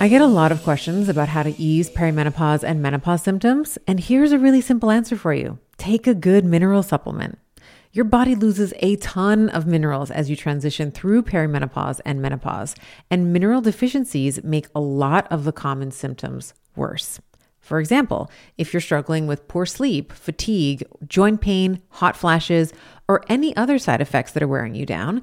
I get a lot of questions about how to ease perimenopause and menopause symptoms, and here's a really simple answer for you take a good mineral supplement. Your body loses a ton of minerals as you transition through perimenopause and menopause, and mineral deficiencies make a lot of the common symptoms worse. For example, if you're struggling with poor sleep, fatigue, joint pain, hot flashes, or any other side effects that are wearing you down,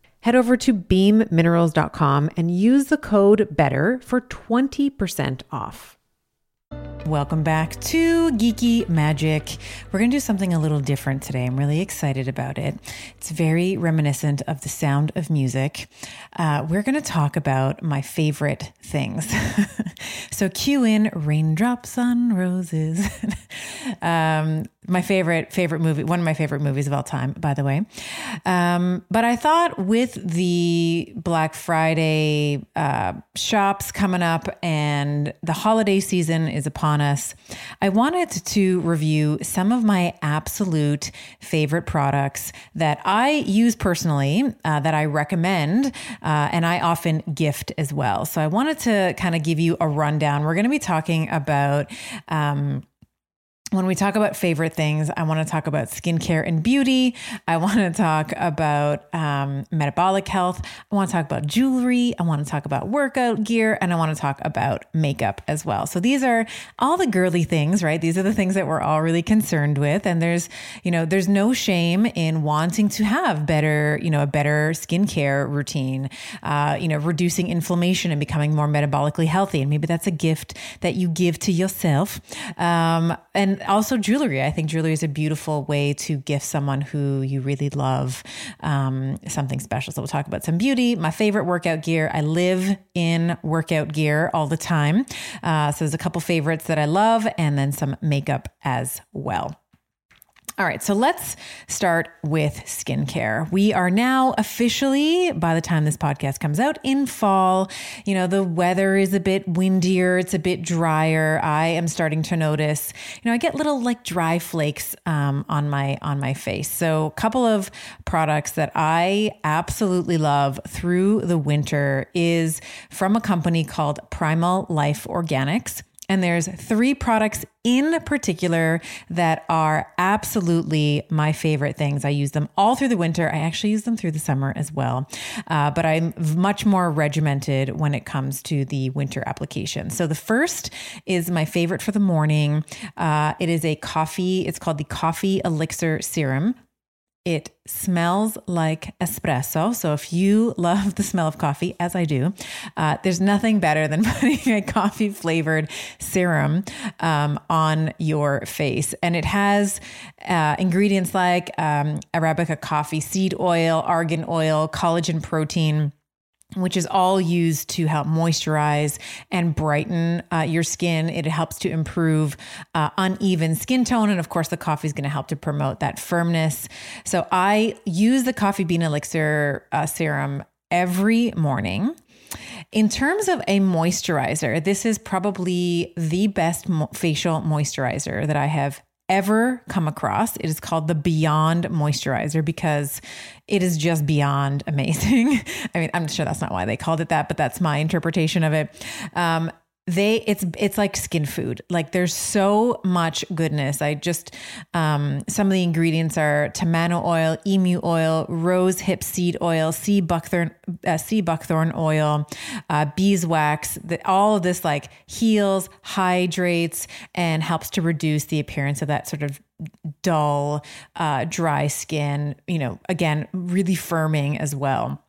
Head over to beamminerals.com and use the code BETTER for 20% off. Welcome back to Geeky Magic. We're going to do something a little different today. I'm really excited about it. It's very reminiscent of the sound of music. Uh, we're going to talk about my favorite things. so, cue in Raindrops on Roses. um, my favorite favorite movie, one of my favorite movies of all time, by the way. Um, but I thought with the Black Friday uh, shops coming up and the holiday season is upon us, I wanted to review some of my absolute favorite products that I use personally, uh, that I recommend, uh, and I often gift as well. So I wanted to kind of give you a rundown. We're going to be talking about. Um, when we talk about favorite things, I want to talk about skincare and beauty. I want to talk about um, metabolic health. I want to talk about jewelry. I want to talk about workout gear. And I want to talk about makeup as well. So these are all the girly things, right? These are the things that we're all really concerned with. And there's, you know, there's no shame in wanting to have better, you know, a better skincare routine, uh, you know, reducing inflammation and becoming more metabolically healthy. And maybe that's a gift that you give to yourself. Um, and also jewelry. I think jewelry is a beautiful way to gift someone who you really love um, something special. So we'll talk about some beauty. My favorite workout gear. I live in workout gear all the time. Uh, so there's a couple favorites that I love, and then some makeup as well. All right, so let's start with skincare. We are now officially, by the time this podcast comes out, in fall. You know, the weather is a bit windier, it's a bit drier. I am starting to notice, you know, I get little like dry flakes um, on my on my face. So, a couple of products that I absolutely love through the winter is from a company called Primal Life Organics. And there's three products in particular that are absolutely my favorite things. I use them all through the winter. I actually use them through the summer as well. Uh, but I'm much more regimented when it comes to the winter application. So the first is my favorite for the morning. Uh, it is a coffee, it's called the Coffee Elixir Serum. It smells like espresso. So, if you love the smell of coffee, as I do, uh, there's nothing better than putting a coffee flavored serum um, on your face. And it has uh, ingredients like um, Arabica coffee seed oil, argan oil, collagen protein which is all used to help moisturize and brighten uh, your skin. It helps to improve uh, uneven skin tone. And of course, the coffee is going to help to promote that firmness. So I use the coffee bean elixir uh, serum every morning. In terms of a moisturizer, this is probably the best mo- facial moisturizer that I have ever come across. It is called the Beyond Moisturizer because it is just beyond amazing. I mean, I'm sure that's not why they called it that, but that's my interpretation of it. Um, they it's it's like skin food. Like there's so much goodness. I just um, some of the ingredients are tamanu oil, emu oil, rose hip seed oil, sea buckthorn uh, sea buckthorn oil, uh, beeswax. That all of this like heals, hydrates, and helps to reduce the appearance of that sort of dull, uh, dry skin. You know, again, really firming as well.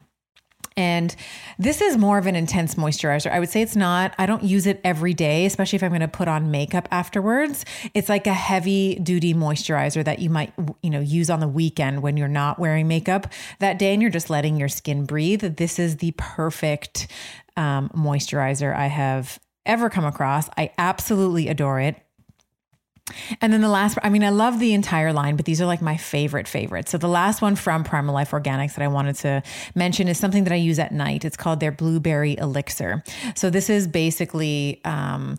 And this is more of an intense moisturizer. I would say it's not, I don't use it every day, especially if I'm going to put on makeup afterwards. It's like a heavy duty moisturizer that you might, you know, use on the weekend when you're not wearing makeup that day and you're just letting your skin breathe. This is the perfect um, moisturizer I have ever come across. I absolutely adore it. And then the last, I mean, I love the entire line, but these are like my favorite favorites. So the last one from Primal Life Organics that I wanted to mention is something that I use at night. It's called their Blueberry Elixir. So this is basically, um,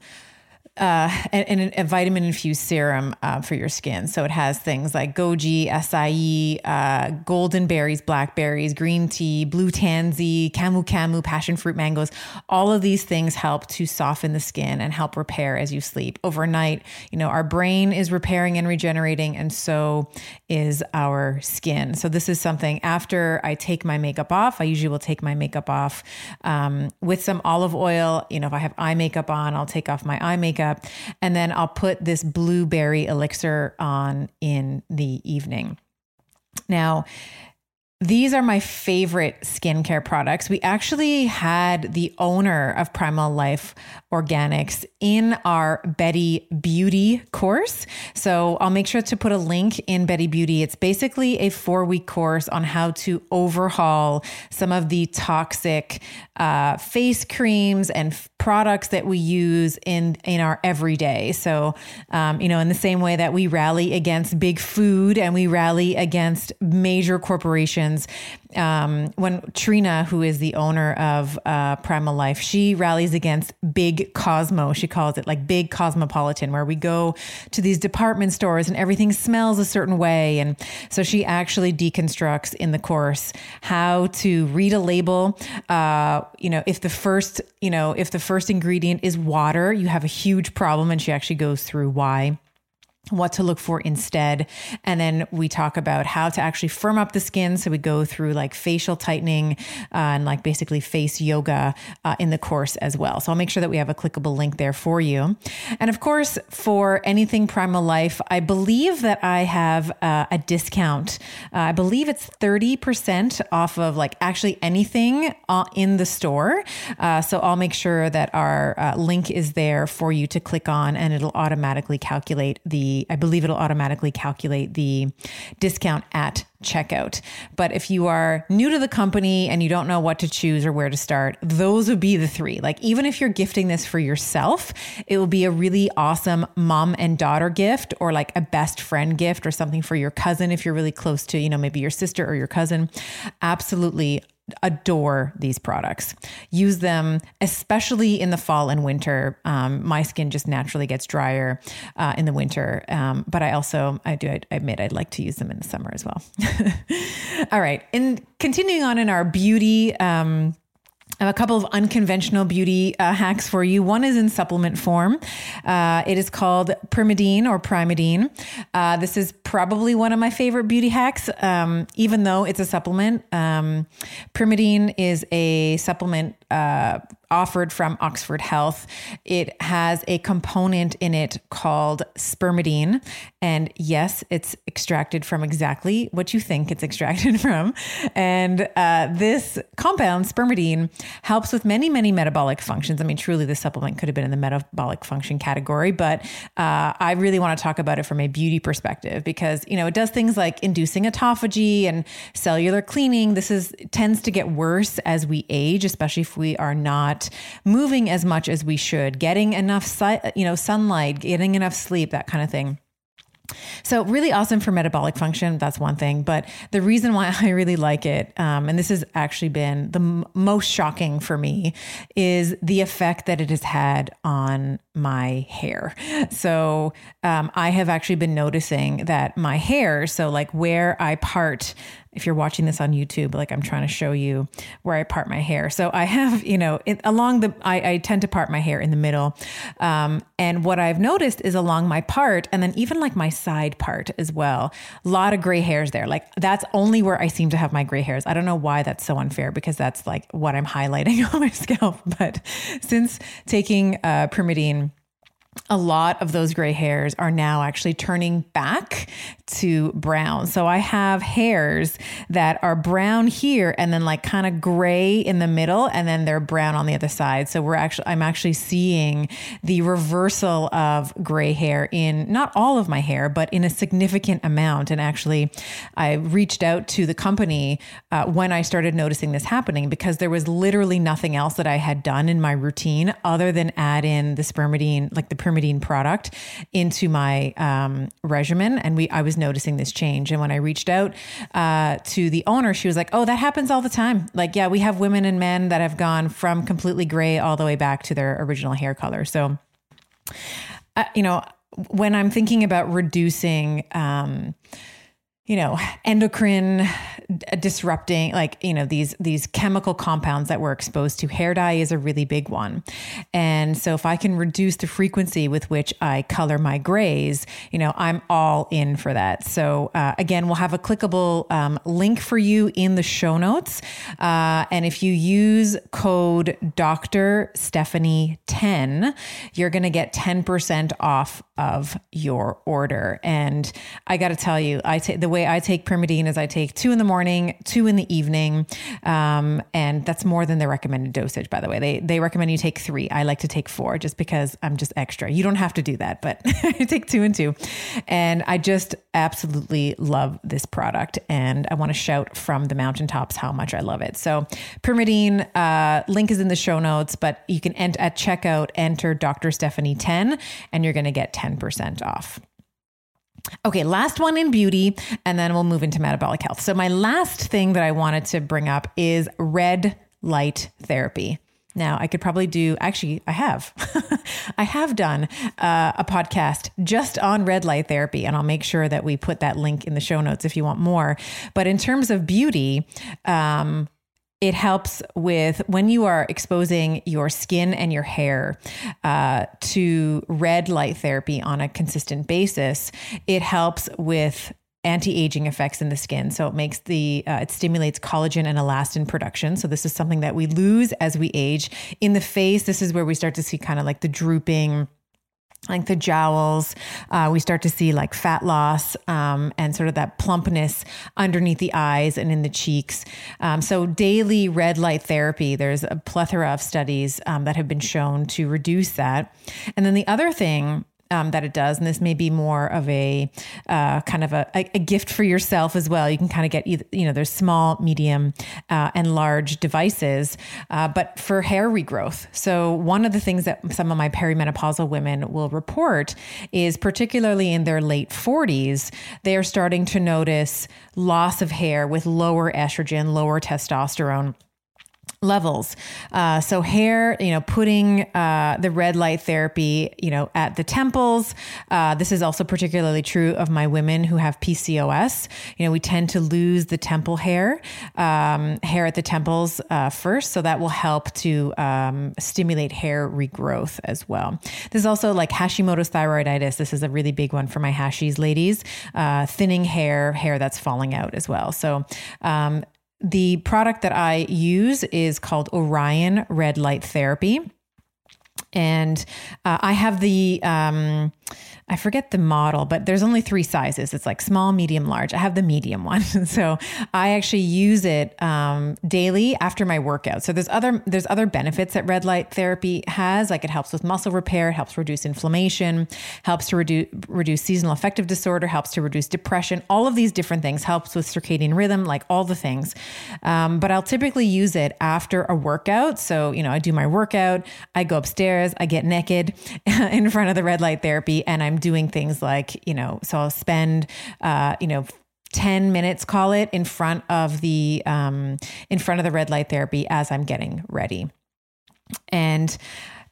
uh, and, a vitamin infused serum uh, for your skin. So it has things like goji, acai, uh, golden berries, blackberries, green tea, blue tansy, camu camu, passion fruit mangoes. All of these things help to soften the skin and help repair as you sleep. Overnight, you know, our brain is repairing and regenerating, and so is our skin. So this is something after I take my makeup off, I usually will take my makeup off um, with some olive oil. You know, if I have eye makeup on, I'll take off my eye makeup makeup. And then I'll put this blueberry elixir on in the evening. Now, these are my favorite skincare products. We actually had the owner of Primal Life Organics in our Betty Beauty course. So I'll make sure to put a link in Betty Beauty. It's basically a four week course on how to overhaul some of the toxic uh, face creams and products that we use in in our everyday. So, um, you know, in the same way that we rally against big food and we rally against major corporations. Um, when Trina, who is the owner of uh, Primal Life, she rallies against big Cosmo. She calls it like big cosmopolitan, where we go to these department stores and everything smells a certain way. And so she actually deconstructs in the course how to read a label. Uh, you know, if the first, you know, if the first first ingredient is water, you have a huge problem. And she actually goes through why what to look for instead. And then we talk about how to actually firm up the skin. So we go through like facial tightening uh, and like basically face yoga uh, in the course as well. So I'll make sure that we have a clickable link there for you. And of course, for anything Primal Life, I believe that I have uh, a discount. Uh, I believe it's 30% off of like actually anything uh, in the store. Uh, so I'll make sure that our link is there for you to click on and it'll automatically calculate the I believe it'll automatically calculate the discount at checkout. But if you are new to the company and you don't know what to choose or where to start, those would be the three. Like, even if you're gifting this for yourself, it will be a really awesome mom and daughter gift or like a best friend gift or something for your cousin if you're really close to, you know, maybe your sister or your cousin. Absolutely adore these products. Use them, especially in the fall and winter. Um, my skin just naturally gets drier uh, in the winter, um, but I also I do admit I'd like to use them in the summer as well. All right, and continuing on in our beauty. Um, a couple of unconventional beauty uh, hacks for you. One is in supplement form. Uh, it is called Primeadine or Primeadine. Uh, this is probably one of my favorite beauty hacks, um, even though it's a supplement. Um, Primeadine is a supplement uh, offered from Oxford Health. It has a component in it called spermidine. And yes, it's extracted from exactly what you think it's extracted from. And uh, this compound, spermidine, helps with many, many metabolic functions. I mean, truly, the supplement could have been in the metabolic function category, but uh, I really want to talk about it from a beauty perspective because, you know, it does things like inducing autophagy and cellular cleaning. This is tends to get worse as we age, especially if we are not moving as much as we should, getting enough, you know, sunlight, getting enough sleep, that kind of thing. So, really awesome for metabolic function. That's one thing. But the reason why I really like it, um, and this has actually been the m- most shocking for me, is the effect that it has had on my hair. So, um, I have actually been noticing that my hair, so like where I part if you're watching this on YouTube, like I'm trying to show you where I part my hair. So I have, you know, it, along the, I, I, tend to part my hair in the middle. Um, and what I've noticed is along my part and then even like my side part as well, a lot of gray hairs there. Like that's only where I seem to have my gray hairs. I don't know why that's so unfair because that's like what I'm highlighting on my scalp. But since taking uh, Primeadine, a lot of those gray hairs are now actually turning back to brown. So I have hairs that are brown here and then like kind of gray in the middle and then they're brown on the other side. So we're actually I'm actually seeing the reversal of gray hair in not all of my hair, but in a significant amount. And actually, I reached out to the company uh, when I started noticing this happening because there was literally nothing else that I had done in my routine other than add in the spermidine, like the Primeadine product into my um, regimen. And we, I was noticing this change. And when I reached out uh, to the owner, she was like, "Oh, that happens all the time. Like, yeah, we have women and men that have gone from completely gray all the way back to their original hair color." So, uh, you know, when I'm thinking about reducing. Um, you know endocrine disrupting like you know these these chemical compounds that we're exposed to. Hair dye is a really big one. And so if i can reduce the frequency with which i color my grays you know i'm all in for that. So uh, again we'll have a clickable um, link for you in the show notes. Uh, and if you use code dr stephanie 10 you're going to get 10% off of your order and i got to tell you i take the way I take Primeadine is I take two in the morning, two in the evening, um, and that's more than the recommended dosage. By the way, they they recommend you take three. I like to take four just because I'm just extra. You don't have to do that, but I take two and two, and I just absolutely love this product, and I want to shout from the mountaintops how much I love it. So Primeadine uh, link is in the show notes, but you can ent- at checkout enter Dr. Stephanie ten, and you're going to get percent off. Okay, last one in beauty, and then we'll move into metabolic health. So, my last thing that I wanted to bring up is red light therapy. Now, I could probably do, actually, I have. I have done uh, a podcast just on red light therapy, and I'll make sure that we put that link in the show notes if you want more. But in terms of beauty, um, it helps with when you are exposing your skin and your hair uh, to red light therapy on a consistent basis. It helps with anti-aging effects in the skin so it makes the uh, it stimulates collagen and elastin production so this is something that we lose as we age in the face this is where we start to see kind of like the drooping like the jowls, uh, we start to see like fat loss um, and sort of that plumpness underneath the eyes and in the cheeks. Um, so, daily red light therapy, there's a plethora of studies um, that have been shown to reduce that. And then the other thing um, that it does. And this may be more of a uh, kind of a, a, gift for yourself as well. You can kind of get either, you know, there's small, medium, uh, and large devices, uh, but for hair regrowth. So, one of the things that some of my perimenopausal women will report is particularly in their late 40s, they are starting to notice loss of hair with lower estrogen, lower testosterone levels. Uh, so hair, you know, putting uh, the red light therapy, you know, at the temples. Uh, this is also particularly true of my women who have PCOS. You know, we tend to lose the temple hair, um, hair at the temples uh, first, so that will help to um, stimulate hair regrowth as well. There's also like Hashimoto's thyroiditis. This is a really big one for my Hashis ladies. Uh, thinning hair, hair that's falling out as well. So um, the product that I use is called Orion Red Light Therapy. And uh, I have the, um, I forget the model, but there's only three sizes. It's like small, medium, large. I have the medium one, so I actually use it um, daily after my workout. So there's other there's other benefits that red light therapy has. Like it helps with muscle repair, it helps reduce inflammation, helps to reduce reduce seasonal affective disorder, helps to reduce depression. All of these different things helps with circadian rhythm, like all the things. Um, but I'll typically use it after a workout. So you know, I do my workout, I go upstairs, I get naked in front of the red light therapy, and I'm I'm doing things like, you know, so I'll spend, uh, you know, 10 minutes call it in front of the um, in front of the red light therapy as i'm getting ready. And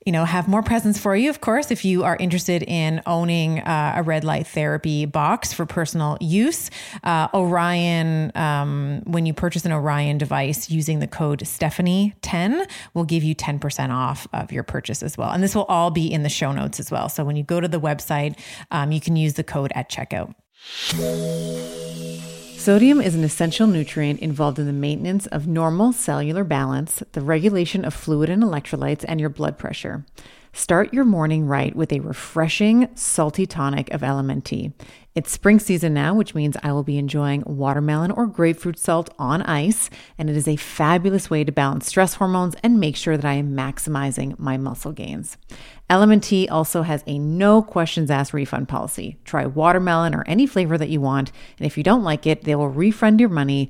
you know, have more presents for you. Of course, if you are interested in owning uh, a red light therapy box for personal use, uh, Orion, um, when you purchase an Orion device using the code Stephanie10, will give you 10% off of your purchase as well. And this will all be in the show notes as well. So when you go to the website, um, you can use the code at checkout. Sodium is an essential nutrient involved in the maintenance of normal cellular balance, the regulation of fluid and electrolytes, and your blood pressure. Start your morning right with a refreshing, salty tonic of LMNT. It's spring season now, which means I will be enjoying watermelon or grapefruit salt on ice, and it is a fabulous way to balance stress hormones and make sure that I am maximizing my muscle gains. LMNT also has a no questions asked refund policy. Try watermelon or any flavor that you want, and if you don't like it, they will refund your money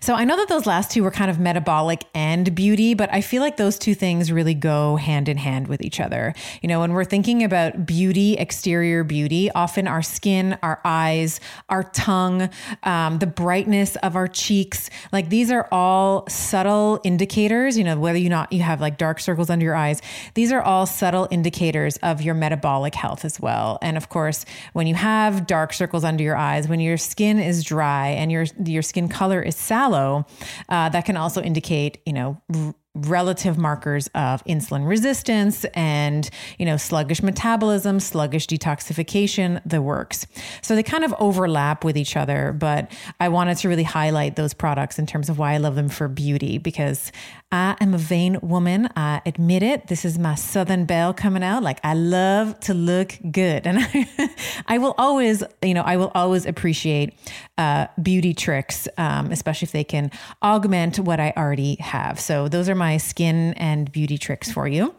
So I know that those last two were kind of metabolic and beauty, but I feel like those two things really go hand in hand with each other. You know, when we're thinking about beauty, exterior beauty, often our skin, our eyes, our tongue, um, the brightness of our cheeks, like these are all subtle indicators. You know, whether you not you have like dark circles under your eyes, these are all subtle indicators of your metabolic health as well. And of course, when you have dark circles under your eyes, when your skin is dry and your your skin color is sallow, uh, that can also indicate, you know, r- relative markers of insulin resistance and you know sluggish metabolism sluggish detoxification the works. So they kind of overlap with each other but i wanted to really highlight those products in terms of why i love them for beauty because i am a vain woman. I admit it. This is my southern belle coming out. Like i love to look good. And i, I will always you know i will always appreciate uh, beauty tricks um, especially if they can augment what i already have. So those are my skin and beauty tricks for you.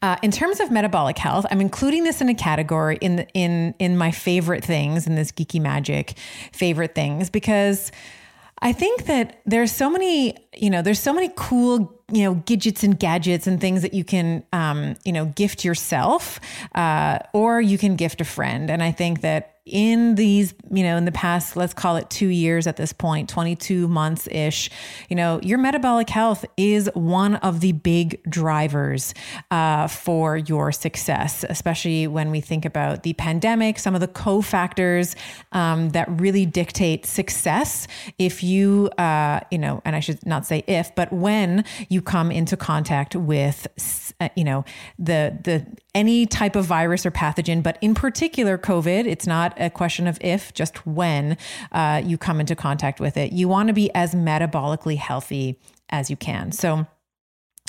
Uh, in terms of metabolic health, I'm including this in a category in the, in in my favorite things in this geeky magic favorite things because I think that there's so many you know there's so many cool you know gadgets and gadgets and things that you can um, you know gift yourself uh, or you can gift a friend. And I think that in these, you know, in the past, let's call it two years at this point, 22 months ish, you know, your metabolic health is one of the big drivers uh, for your success, especially when we think about the pandemic, some of the cofactors um, that really dictate success. If you, uh, you know, and I should not say if, but when you come into contact with, uh, you know, the, the, any type of virus or pathogen, but in particular, COVID, it's not a question of if, just when uh, you come into contact with it. You want to be as metabolically healthy as you can. So,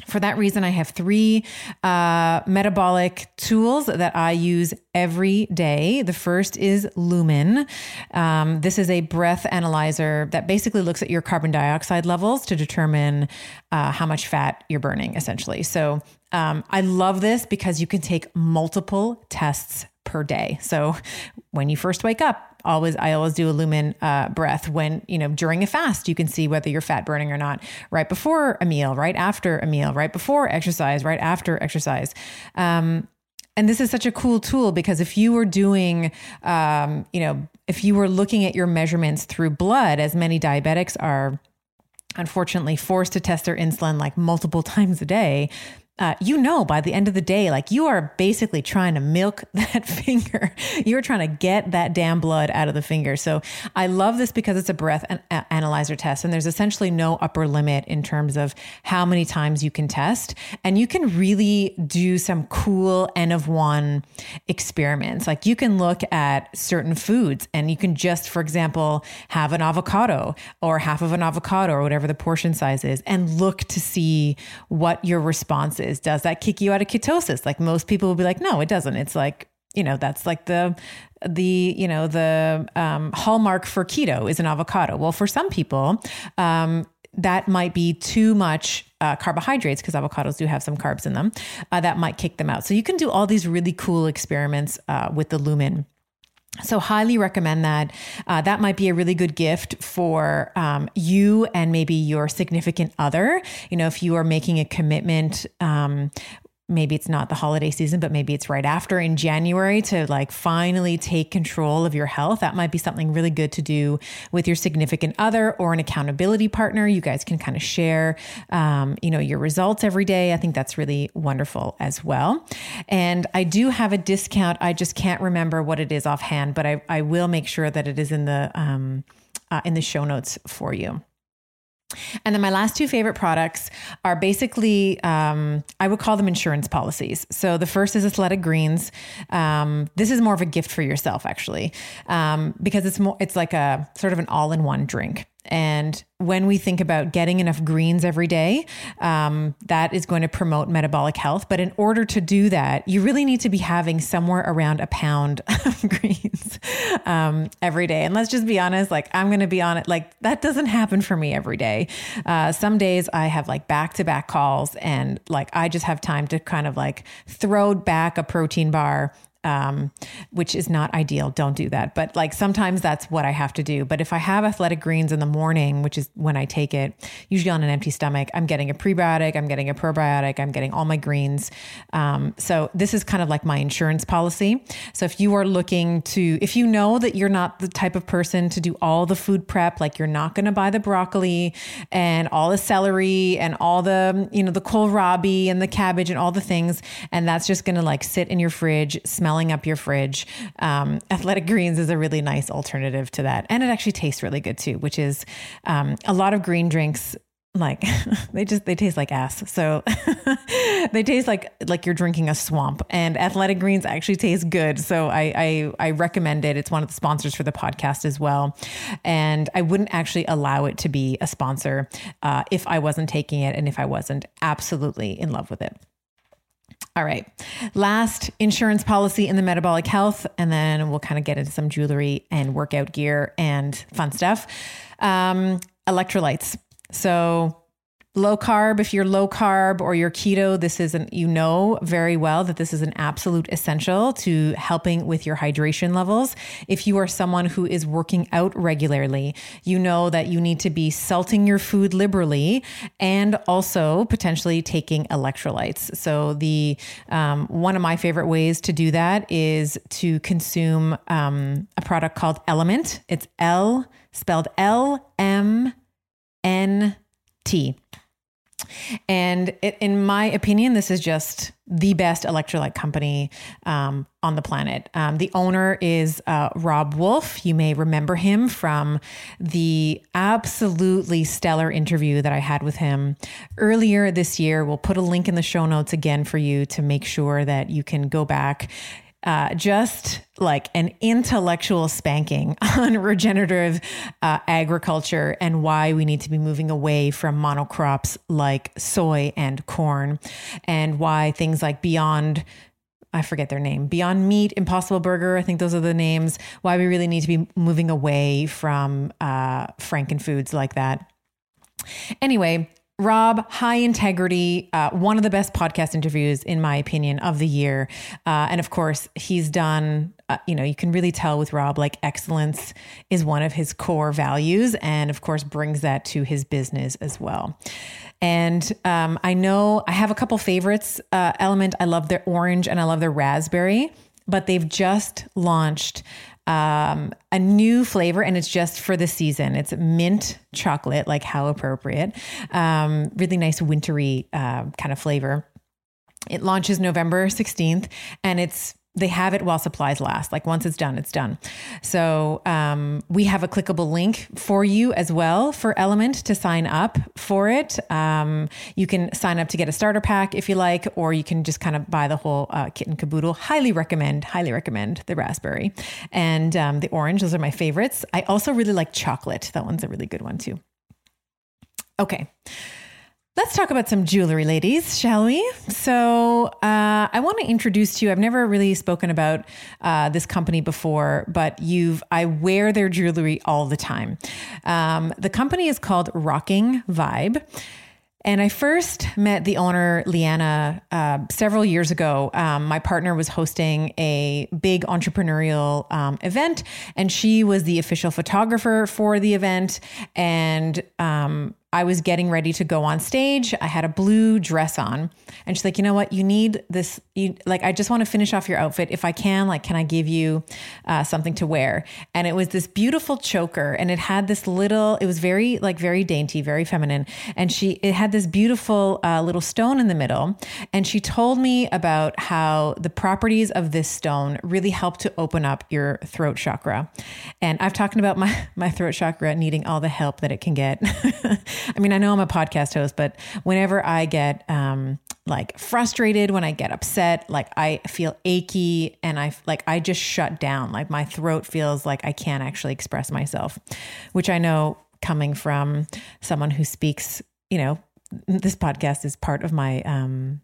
for that reason, I have three uh, metabolic tools that I use every day. The first is Lumen. Um, this is a breath analyzer that basically looks at your carbon dioxide levels to determine uh, how much fat you're burning, essentially. So um, I love this because you can take multiple tests per day. So when you first wake up, always I always do a lumen uh, breath when you know during a fast you can see whether you're fat burning or not. Right before a meal, right after a meal, right before exercise, right after exercise. Um, and this is such a cool tool because if you were doing, um, you know, if you were looking at your measurements through blood, as many diabetics are unfortunately forced to test their insulin like multiple times a day, uh, you know by the end of the day, like you are basically trying to milk that finger. You're trying to get that damn blood out of the finger. So I love this because it's a breath an- analyzer test, and there's essentially no upper limit in terms of how many times you can test. And you can really do some cool N of one experiments. Like you can look at certain foods and you can just, for example, have an avocado or half of an avocado or whatever the portion size is and look to see what your response is is does that kick you out of ketosis? Like most people will be like, no, it doesn't. It's like, you know, that's like the the you know the um, hallmark for keto is an avocado. Well, for some people, um, that might be too much uh, carbohydrates because avocados do have some carbs in them. Uh, that might kick them out. So you can do all these really cool experiments uh, with the lumen So, highly recommend that. Uh, that might be a really good gift for um, you and maybe your significant other. You know, if you are making a commitment um, maybe it's not the holiday season, but maybe it's right after in January to like finally take control of your health. That might be something really good to do with your significant other or an accountability partner. You guys can kind of share, um, you know, your results every day. I think that's really wonderful as well. And I do have a discount. I just can't remember what it is offhand, but I, I will make sure that it is in the um, uh, in the show notes for you. And then my last two favorite products are basically, um, I would call them insurance policies. So the first is Athletic Greens. Um, this is more of a gift for yourself, actually, um, because it's more, it's like a sort of an all-in-one drink. And when we think about getting enough greens every day, um, that is going to promote metabolic health. But in order to do that, you really need to be having somewhere around a pound of greens um, every day. And let's just be honest, like I'm going to be on it, like that doesn't happen for me every day. Uh, some days I have like back to back calls and like I just have time to kind of like throw back a protein bar um, which is not ideal. Don't do that. But like sometimes that's what I have to do. But if I have athletic greens in the morning, which is when I take it, usually on an empty stomach, I'm getting a prebiotic, I'm getting a probiotic, I'm getting all my greens. Um, so this is kind of like my insurance policy. So if you are looking to, if you know that you're not the type of person to do all the food prep, like you're not going to buy the broccoli and all the celery and all the, you know, the kohlrabi and the cabbage and all the things, and that's just going to like sit in your fridge, smell smelling up your fridge. Um, Athletic Greens is a really nice alternative to that. And it actually tastes really good too, which is um, a lot of green drinks like they just they taste like ass. So they taste like like you're drinking a swamp. And athletic greens actually taste good. So I, I i recommend it. It's one of the sponsors for the podcast as well. And i wouldn't actually allow it to be a sponsor uh, if i wasn't taking it and if i wasn't absolutely in love with it all right. Last insurance policy in the metabolic health, and then we'll kind of get into some jewelry and workout gear and fun stuff. Um, electrolytes. So, low carb if you're low carb or you're keto this is an you know very well that this is an absolute essential to helping with your hydration levels. If you are someone who is working out regularly you know that you need to be salting your food liberally and also potentially taking electrolytes. So the um, one of my favorite ways to do that is to consume um, a product called element. It's l spelled l m n t and it, in my opinion, this is just the best electrolyte company um, on the planet. Um, the owner is uh, Robb Wolf. You may remember him from the absolutely stellar interview that I had with him earlier this year. We'll put a link in the show notes again for you to make sure that you can go back uh, just like an intellectual spanking on regenerative uh, agriculture and why we need to be moving away from monocrops like soy and corn, and why things like Beyond. I forget their name. Beyond Meat, Impossible Burger. I think those are the names. Why we really need to be moving away from uh, Frankenfoods like that. Anyway, Robb, high integrity, uh, one of the best podcast interviews, in my opinion, of the year. Uh, and of course, he's done, uh, you know, you can really tell with Robb, like excellence is one of his core values. And of course, brings that to his business as well. And um, I know I have a couple favorites. Uh, Element, I love their orange and I love their raspberry, but they've just launched um, a new flavor, and it's just for the season. It's mint chocolate, like how appropriate. Um, really nice wintry uh, kind of flavor. It launches November 16th, and it's they have it while supplies last. Like once it's done, it's done. So um, we have a clickable link for you as well for Element to sign up for it. Um, you can sign up to get a starter pack if you like, or you can just kind of buy the whole uh, kit and caboodle. Highly recommend, highly recommend the raspberry and um, the orange. Those are my favorites. I also really like chocolate. That one's a really good one too. Okay. Let's talk about some jewelry, ladies, shall we? So, uh, I want to introduce to you. I've never really spoken about uh, this company before, but you've I wear their jewelry all the time. Um, the company is called Rocking Vibe. And I first met the owner, Leanna, uh, several years ago. Um, my partner was hosting a big entrepreneurial um, event, and she was the official photographer for the event. And um, I was getting ready to go on stage. I had a blue dress on. And she's like, you know what? You need this. You, like, I just want to finish off your outfit. If I can, like, can I give you uh, something to wear? And it was this beautiful choker. And it had this little, it was very, like, very dainty, very feminine. And she, it had this beautiful uh, little stone in the middle. And she told me about how the properties of this stone really help to open up your throat chakra. And I've talked about my, my throat chakra needing all the help that it can get. I mean, I know I'm a podcast host, but whenever I get um, like frustrated, when I get upset, like I feel achy and I like I just shut down. Like my throat feels like I can't actually express myself, which I know coming from someone who speaks, you know, this podcast is part of my um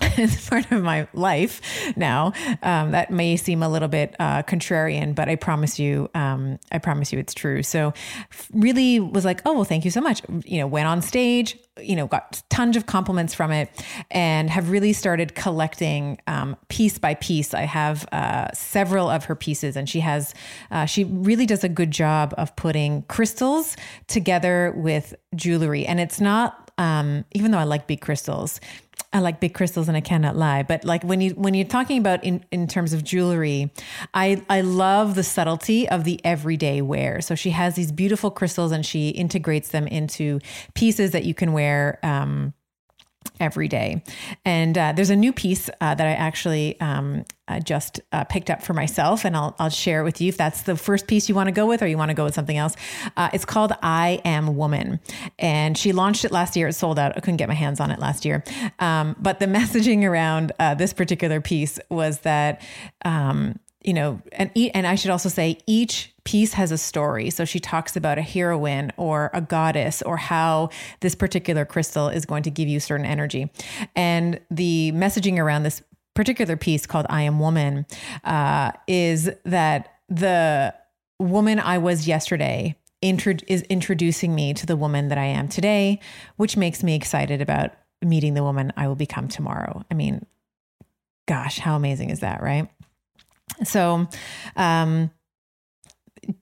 it's part of my life now. Um, that may seem a little bit uh, contrarian, but I promise you, um, I promise you, it's true. So, really was like, oh well, thank you so much. You know, went on stage, you know, got tons of compliments from it, and have really started collecting um, piece by piece. I have uh, several of her pieces, and she has, uh, she really does a good job of putting crystals together with jewelry, and it's not. Um, even though I like big crystals, I like big crystals and I cannot lie. But like when you when you're talking about in, in terms of jewelry, I I love the subtlety of the everyday wear. So she has these beautiful crystals and she integrates them into pieces that you can wear um, every day. And uh, there's a new piece uh, that I actually um, uh, just uh, picked up for myself, and I'll, I'll share it with you if that's the first piece you want to go with or you want to go with something else. Uh, it's called I Am Woman. And she launched it last year. It sold out. I couldn't get my hands on it last year. Um, but the messaging around uh, this particular piece was that. Um, you know, and and I should also say each piece has a story. So she talks about a heroine or a goddess or how this particular crystal is going to give you certain energy. And the messaging around this particular piece called I Am Woman uh, is that the woman I was yesterday is introducing me to the woman that I am today, which makes me excited about meeting the woman I will become tomorrow. I mean, gosh, how amazing is that, right? So, um,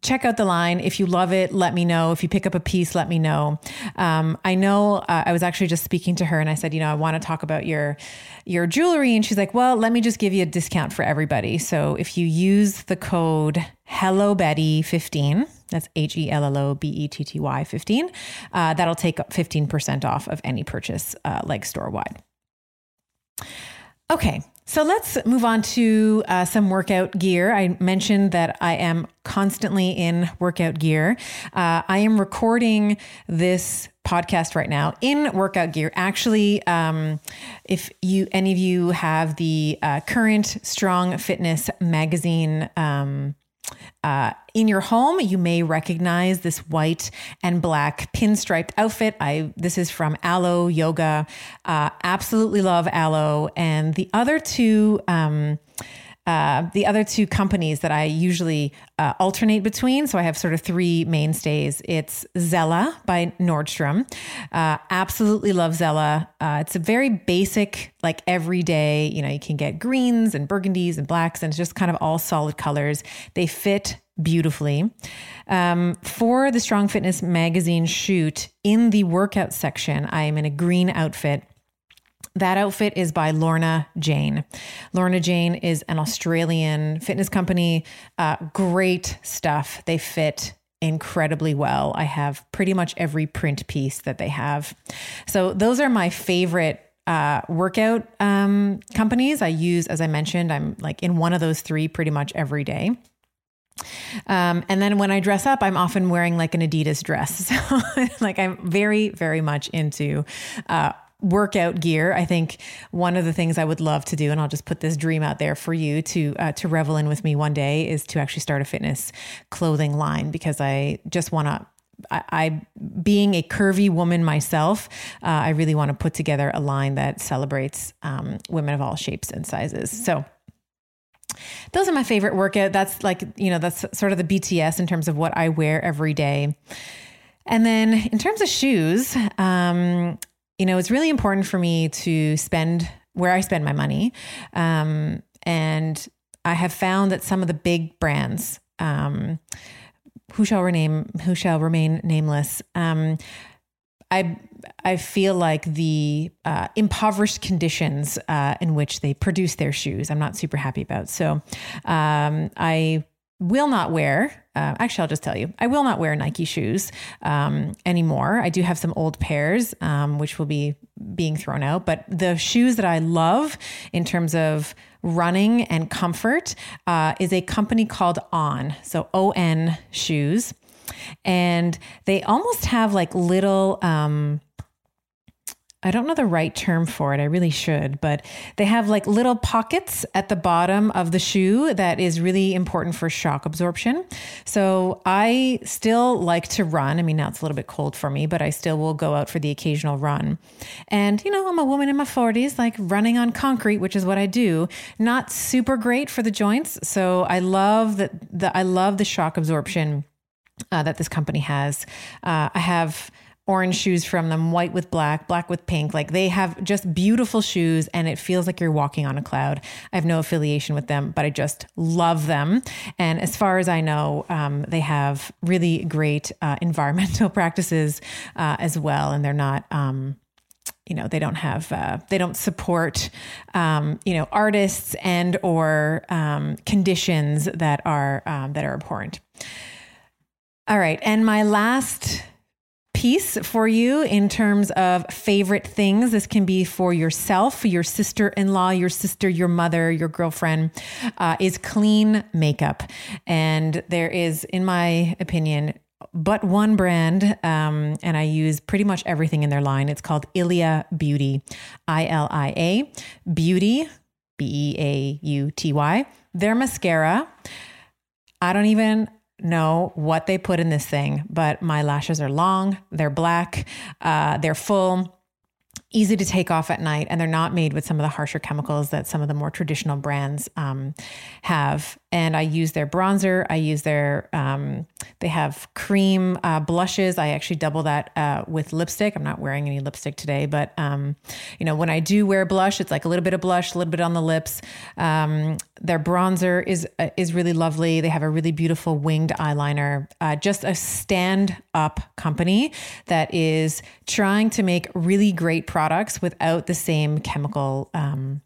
check out the line. If you love it, let me know. If you pick up a piece, let me know. Um, I know uh, I was actually just speaking to her and I said, you know, I want to talk about your your jewelry, and she's like, well, let me just give you a discount for everybody. So if you use the code Hello Betty 15, that's H E L L O B E T T Y 15, uh, that'll take 15% off of any purchase, uh, like store wide. Okay, so let's move on to uh, some workout gear. I mentioned that I am constantly in workout gear. Uh, I am recording this podcast right now in workout gear. Actually, um, if you any of you have the uh, current Strong Fitness magazine. Um, uh, in your home, you may recognize this white and black pinstriped outfit. I this is from Alo Yoga. Uh, absolutely love Alo, and the other two. Um, uh, the other two companies that I usually uh, alternate between. So I have sort of three mainstays. It's Zella by Nordstrom. Uh, absolutely love Zella. Uh, it's a very basic, like everyday, you know, you can get greens and burgundies and blacks, and it's just kind of all solid colors. They fit beautifully. Um, for the Strong Fitness magazine shoot, in the workout section, I am in a green outfit that outfit is by Lorna Jane. Lorna Jane is an Australian fitness company. Uh, great stuff. They fit incredibly well. I have pretty much every print piece that they have. So those are my favorite uh, workout um, companies. I use, as I mentioned, I'm like in one of those three pretty much every day. Um, and then when I dress up, I'm often wearing like an Adidas dress. So, like, I'm very, very much into uh, workout gear. I think one of the things I would love to do, and I'll just put this dream out there for you to uh, to revel in with me one day, is to actually start a fitness clothing line because I just want to. I, I, being a curvy woman myself, uh, I really want to put together a line that celebrates um, women of all shapes and sizes. So those are my favorite workout. That's like, you know, that's sort of the BTS in terms of what I wear every day. And then in terms of shoes, um, you know, it's really important for me to spend where I spend my money. Um, and I have found that some of the big brands, um, who shall rename, who shall remain nameless, um, I I feel like the uh, impoverished conditions uh, in which they produce their shoes, I'm not super happy about. So um, I will not wear. Uh, actually, I'll just tell you, I will not wear Nike shoes um, anymore. I do have some old pairs, um, which will be being thrown out. But the shoes that I love in terms of running and comfort uh, is a company called On. So O N shoes and they almost have like little um I don't know the right term for it. I really should, but they have like little pockets at the bottom of the shoe that is really important for shock absorption. So I still like to run. I mean, now it's a little bit cold for me, but I still will go out for the occasional run. And, you know, I'm a woman in my 40s, like running on concrete, which is what I do. Not super great for the joints. So I love that the I love the shock absorption uh, that this company has. Uh, I have orange shoes from them, white with black, black with pink. Like they have just beautiful shoes and it feels like you're walking on a cloud. I have no affiliation with them, but I just love them. And as far as I know, um, they have really great uh, environmental practices uh, as well. And they're not, um, you know they don't have uh, they don't support um, you know artists and or um, conditions that are um, that are abhorrent all right. And my last piece for you in terms of favorite things. This can be for yourself, your sister in law, your sister, your mother, your girlfriend, uh, is clean makeup. And there is, in my opinion, but one brand, um, and I use pretty much everything in their line. It's called Ilia Beauty, I L I A, Beauty, B E A U T Y. Their mascara. I don't even know what they put in this thing, but my lashes are long, they're black, uh, they're full easy to take off at night and they're not made with some of the harsher chemicals that some of the more traditional brands um, have and i use their bronzer. I use their um, they have cream uh, blushes. I actually double that uh, with lipstick. I'm not wearing any lipstick today but um, you know when i do wear blush it's like a little bit of blush a little bit on the lips. Um, their bronzer is uh, is really lovely. They have a really beautiful winged eyeliner uh, just a stand up company that is trying to make really great products without the same chemical um,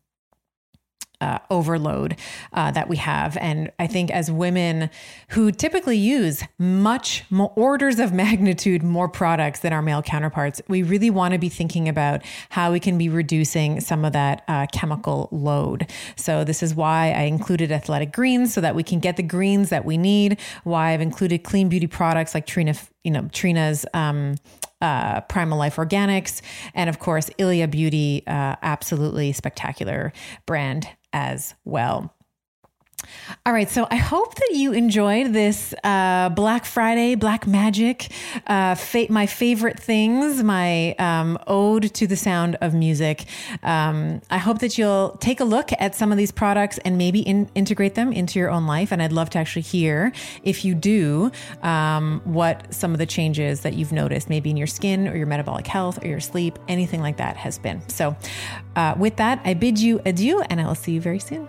uh, overload uh, that we have. And I think as women who typically use much more orders of magnitude more products than our male counterparts, we really want to be thinking about how we can be reducing some of that uh, chemical load. So this is why I included athletic greens so that we can get the greens that we need. Why I've included clean beauty products like Trina, you know, Trina's um, uh, Primal Life Organics, and of course, Ilia Beauty, uh, absolutely spectacular brand as well. All right, so I hope that you enjoyed this uh, Black Friday, Black Magic, uh, fa- my favorite things, my um, ode to the sound of music. Um, I hope that you'll take a look at some of these products and maybe in- integrate them into your own life. And I'd love to actually hear if you do um, what some of the changes that you've noticed, maybe in your skin or your metabolic health or your sleep, anything like that has been. So, uh, with that, I bid you adieu, and I will see you very soon.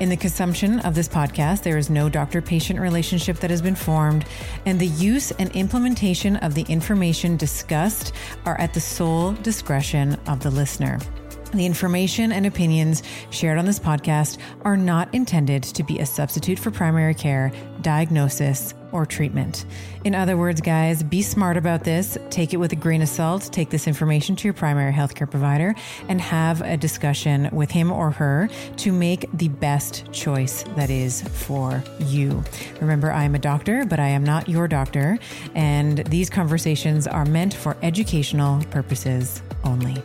In the consumption of this podcast, there is no doctor patient relationship that has been formed, and the use and implementation of the information discussed are at the sole discretion of the listener. The information and opinions shared on this podcast are not intended to be a substitute for primary care, diagnosis, or treatment. In other words, guys, be smart about this. Take it with a grain of salt. Take this information to your primary healthcare provider and have a discussion with him or her to make the best choice that is for you. Remember, I am a doctor, but I am not your doctor. And these conversations are meant for educational purposes only.